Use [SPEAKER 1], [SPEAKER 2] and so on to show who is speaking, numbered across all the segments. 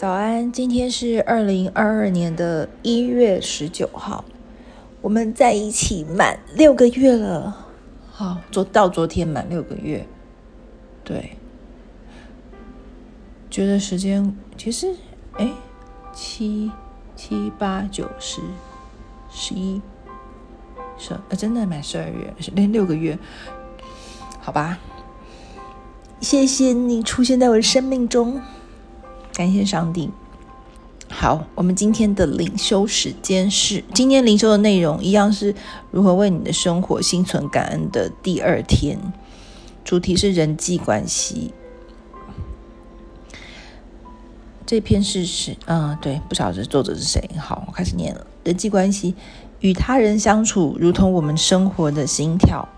[SPEAKER 1] 早安，今天是二零二二年的一月十九号，我们在一起满六个月了。好，昨到昨天满六个月，对，觉得时间其实，哎，七七八九十十一十，呃，真的满十二月，连六个月，好吧。谢谢你出现在我的生命中。感谢上帝。好，我们今天的灵修时间是今天灵修的内容，一样是如何为你的生活心存感恩的第二天。主题是人际关系。这篇是是嗯，对，不晓得作者是谁。好，我开始念了。人际关系，与他人相处，如同我们生活的心跳。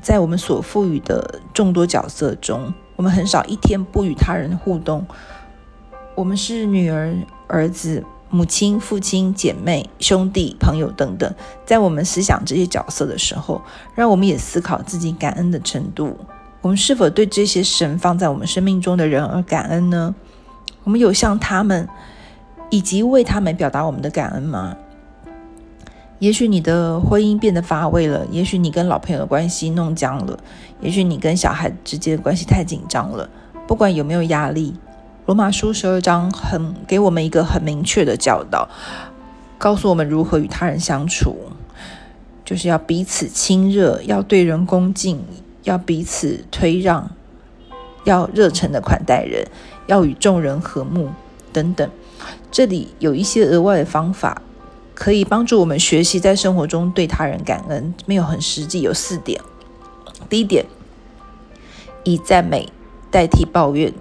[SPEAKER 1] 在我们所赋予的众多角色中，我们很少一天不与他人互动。我们是女儿、儿子、母亲、父亲、姐妹、兄弟、朋友等等。在我们思想这些角色的时候，让我们也思考自己感恩的程度。我们是否对这些神放在我们生命中的人而感恩呢？我们有向他们以及为他们表达我们的感恩吗？也许你的婚姻变得乏味了，也许你跟老朋友的关系弄僵了，也许你跟小孩之间的关系太紧张了。不管有没有压力。罗马书十二章很给我们一个很明确的教导，告诉我们如何与他人相处，就是要彼此亲热，要对人恭敬，要彼此推让，要热诚的款待人，要与众人和睦等等。这里有一些额外的方法，可以帮助我们学习在生活中对他人感恩。没有很实际，有四点。第一点，以赞美代替抱怨。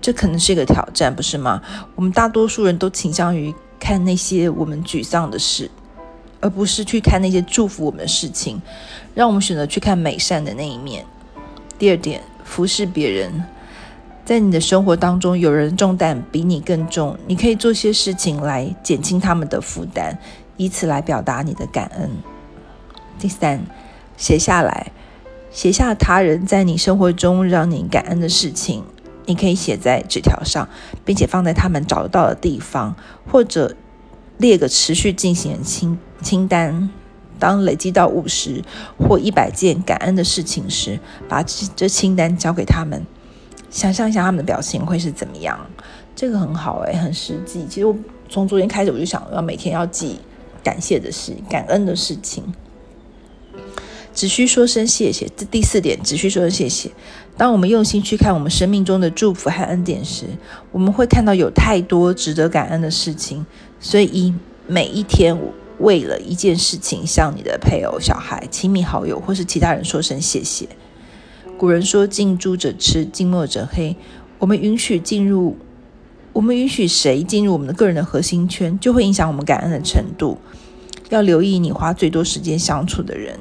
[SPEAKER 1] 这可能是一个挑战，不是吗？我们大多数人都倾向于看那些我们沮丧的事，而不是去看那些祝福我们的事情。让我们选择去看美善的那一面。第二点，服侍别人。在你的生活当中，有人重担比你更重，你可以做些事情来减轻他们的负担，以此来表达你的感恩。第三，写下来，写下他人在你生活中让你感恩的事情。你可以写在纸条上，并且放在他们找得到的地方，或者列个持续进行的清清单。当累积到五十或一百件感恩的事情时，把这清单交给他们，想象一下他们的表情会是怎么样。这个很好诶，很实际。其实我从昨天开始我就想要每天要记感谢的事、感恩的事情。只需说声谢谢。这第四点，只需说声谢谢。当我们用心去看我们生命中的祝福和恩典时，我们会看到有太多值得感恩的事情。所以，以每一天为了一件事情，向你的配偶、小孩、亲密好友或是其他人说声谢谢。古人说：“近朱者赤，近墨者黑。”我们允许进入，我们允许谁进入我们的个人的核心圈，就会影响我们感恩的程度。要留意你花最多时间相处的人。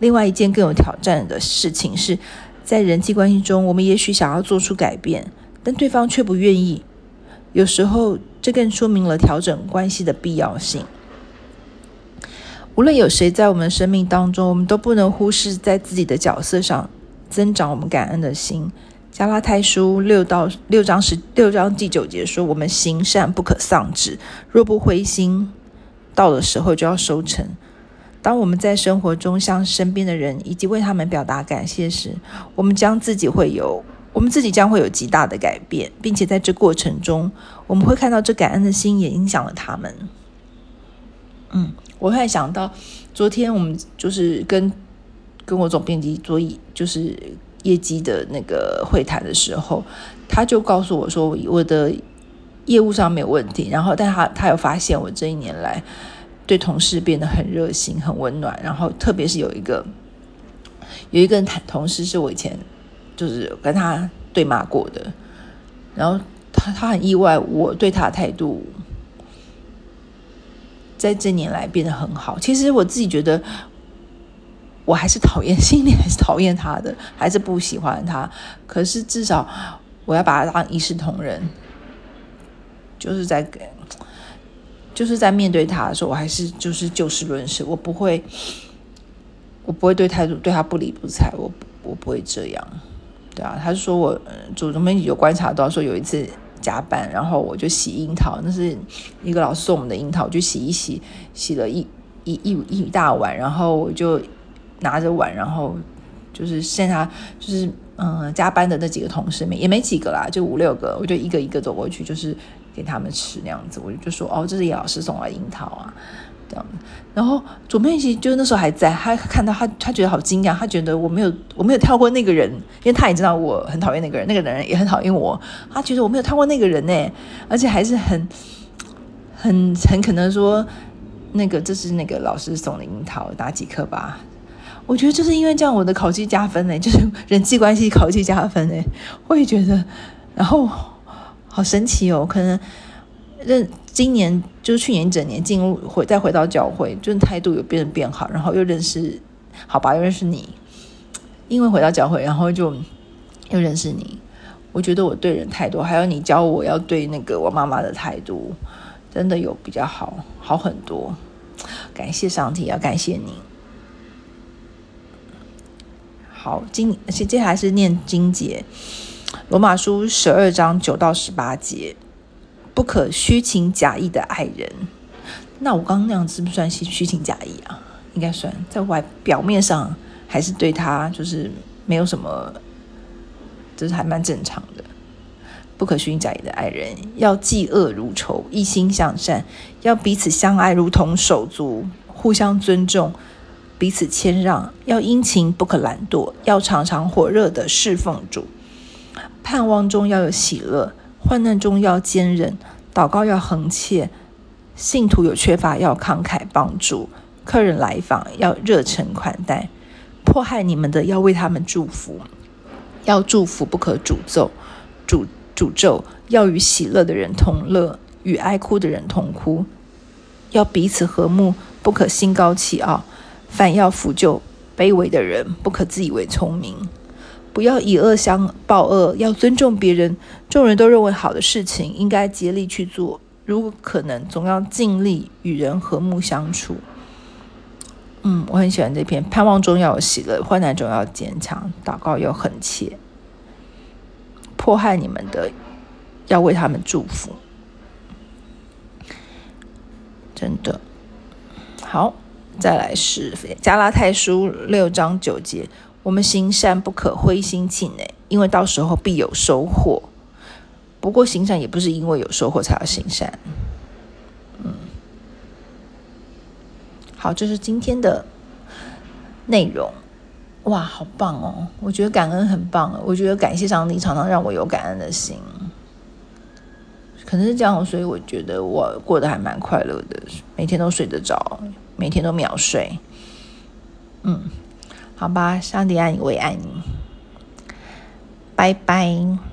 [SPEAKER 1] 另外一件更有挑战的事情是，在人际关系中，我们也许想要做出改变，但对方却不愿意。有时候，这更说明了调整关系的必要性。无论有谁在我们生命当中，我们都不能忽视在自己的角色上增长我们感恩的心。加拉太书六到六章十六章第九节说：“我们行善不可丧志，若不灰心，到了时候就要收成。”当我们在生活中向身边的人以及为他们表达感谢时，我们将自己会有，我们自己将会有极大的改变，并且在这过程中，我们会看到这感恩的心也影响了他们。嗯，我会想到昨天我们就是跟跟我总编辑做就是业绩的那个会谈的时候，他就告诉我说我的业务上没有问题，然后但他他有发现我这一年来。对同事变得很热心、很温暖，然后特别是有一个有一个同事是我以前就是跟他对骂过的，然后他他很意外，我对他的态度在这年来变得很好。其实我自己觉得我还是讨厌，心里还是讨厌他的，还是不喜欢他。可是至少我要把他当一视同仁，就是在给。就是在面对他的时候，我还是就是就事论事，我不会，我不会对态度对他不理不睬，我我不会这样，对啊。他就说我，主总编有观察到说有一次加班，然后我就洗樱桃，那是一个老师送我们的樱桃，我就洗一洗，洗了一一一一,大碗，然后我就拿着碗，然后就是剩下就是嗯加班的那几个同事没也没几个啦，就五六个，我就一个一个走过去，就是给他们吃那样子，我就说哦，这是叶老师送来樱桃啊。这样，然后左边其实就那时候还在，他看到他，他觉得好惊讶，他觉得我没有我没有跳过那个人，因为他也知道我很讨厌那个人，那个人也很讨厌我，他觉得我没有跳过那个人呢，而且还是很很很可能说那个这是那个老师送的樱桃，打几颗吧？我觉得就是因为这样，我的考绩加分呢，就是人际关系考绩加分呢，我也觉得，然后好神奇哦，可能认。今年就是去年一整年进入回再回到教会，就是态度有变得变好，然后又认识，好吧，又认识你，因为回到教会，然后就又认识你。我觉得我对人态度，还有你教我要对那个我妈妈的态度，真的有比较好，好很多。感谢上帝，要感谢你。好，今接接下来是念经节，罗马书十二章九到十八节。不可虚情假意的爱人，那我刚刚那样是不是算虚虚情假意啊？应该算，在外表面上还是对他就是没有什么，就是还蛮正常的。不可虚情假意的爱人，要嫉恶如仇，一心向善，要彼此相爱，如同手足，互相尊重，彼此谦让，要殷勤，不可懒惰，要常常火热的侍奉主，盼望中要有喜乐。患难中要坚忍，祷告要恒切，信徒有缺乏要慷慨帮助，客人来访要热诚款待，迫害你们的要为他们祝福，要祝福不可诅咒，诅诅咒要与喜乐的人同乐，与哀哭的人同哭，要彼此和睦，不可心高气傲，反要扶救卑微的人，不可自以为聪明。不要以恶相报恶，要尊重别人。众人都认为好的事情，应该竭力去做。如果可能，总要尽力与人和睦相处。嗯，我很喜欢这篇。盼望中要有喜乐，患难中要坚强，祷告要恒切。迫害你们的，要为他们祝福。真的好，再来是加拉太书六章九节。我们行善不可灰心气馁，因为到时候必有收获。不过行善也不是因为有收获才要行善。嗯，好，这是今天的内容。哇，好棒哦！我觉得感恩很棒。我觉得感谢上帝常常让我有感恩的心。可能是这样，所以我觉得我过得还蛮快乐的，每天都睡得着，每天都秒睡。嗯。好吧，上帝爱你，我也爱你，拜拜。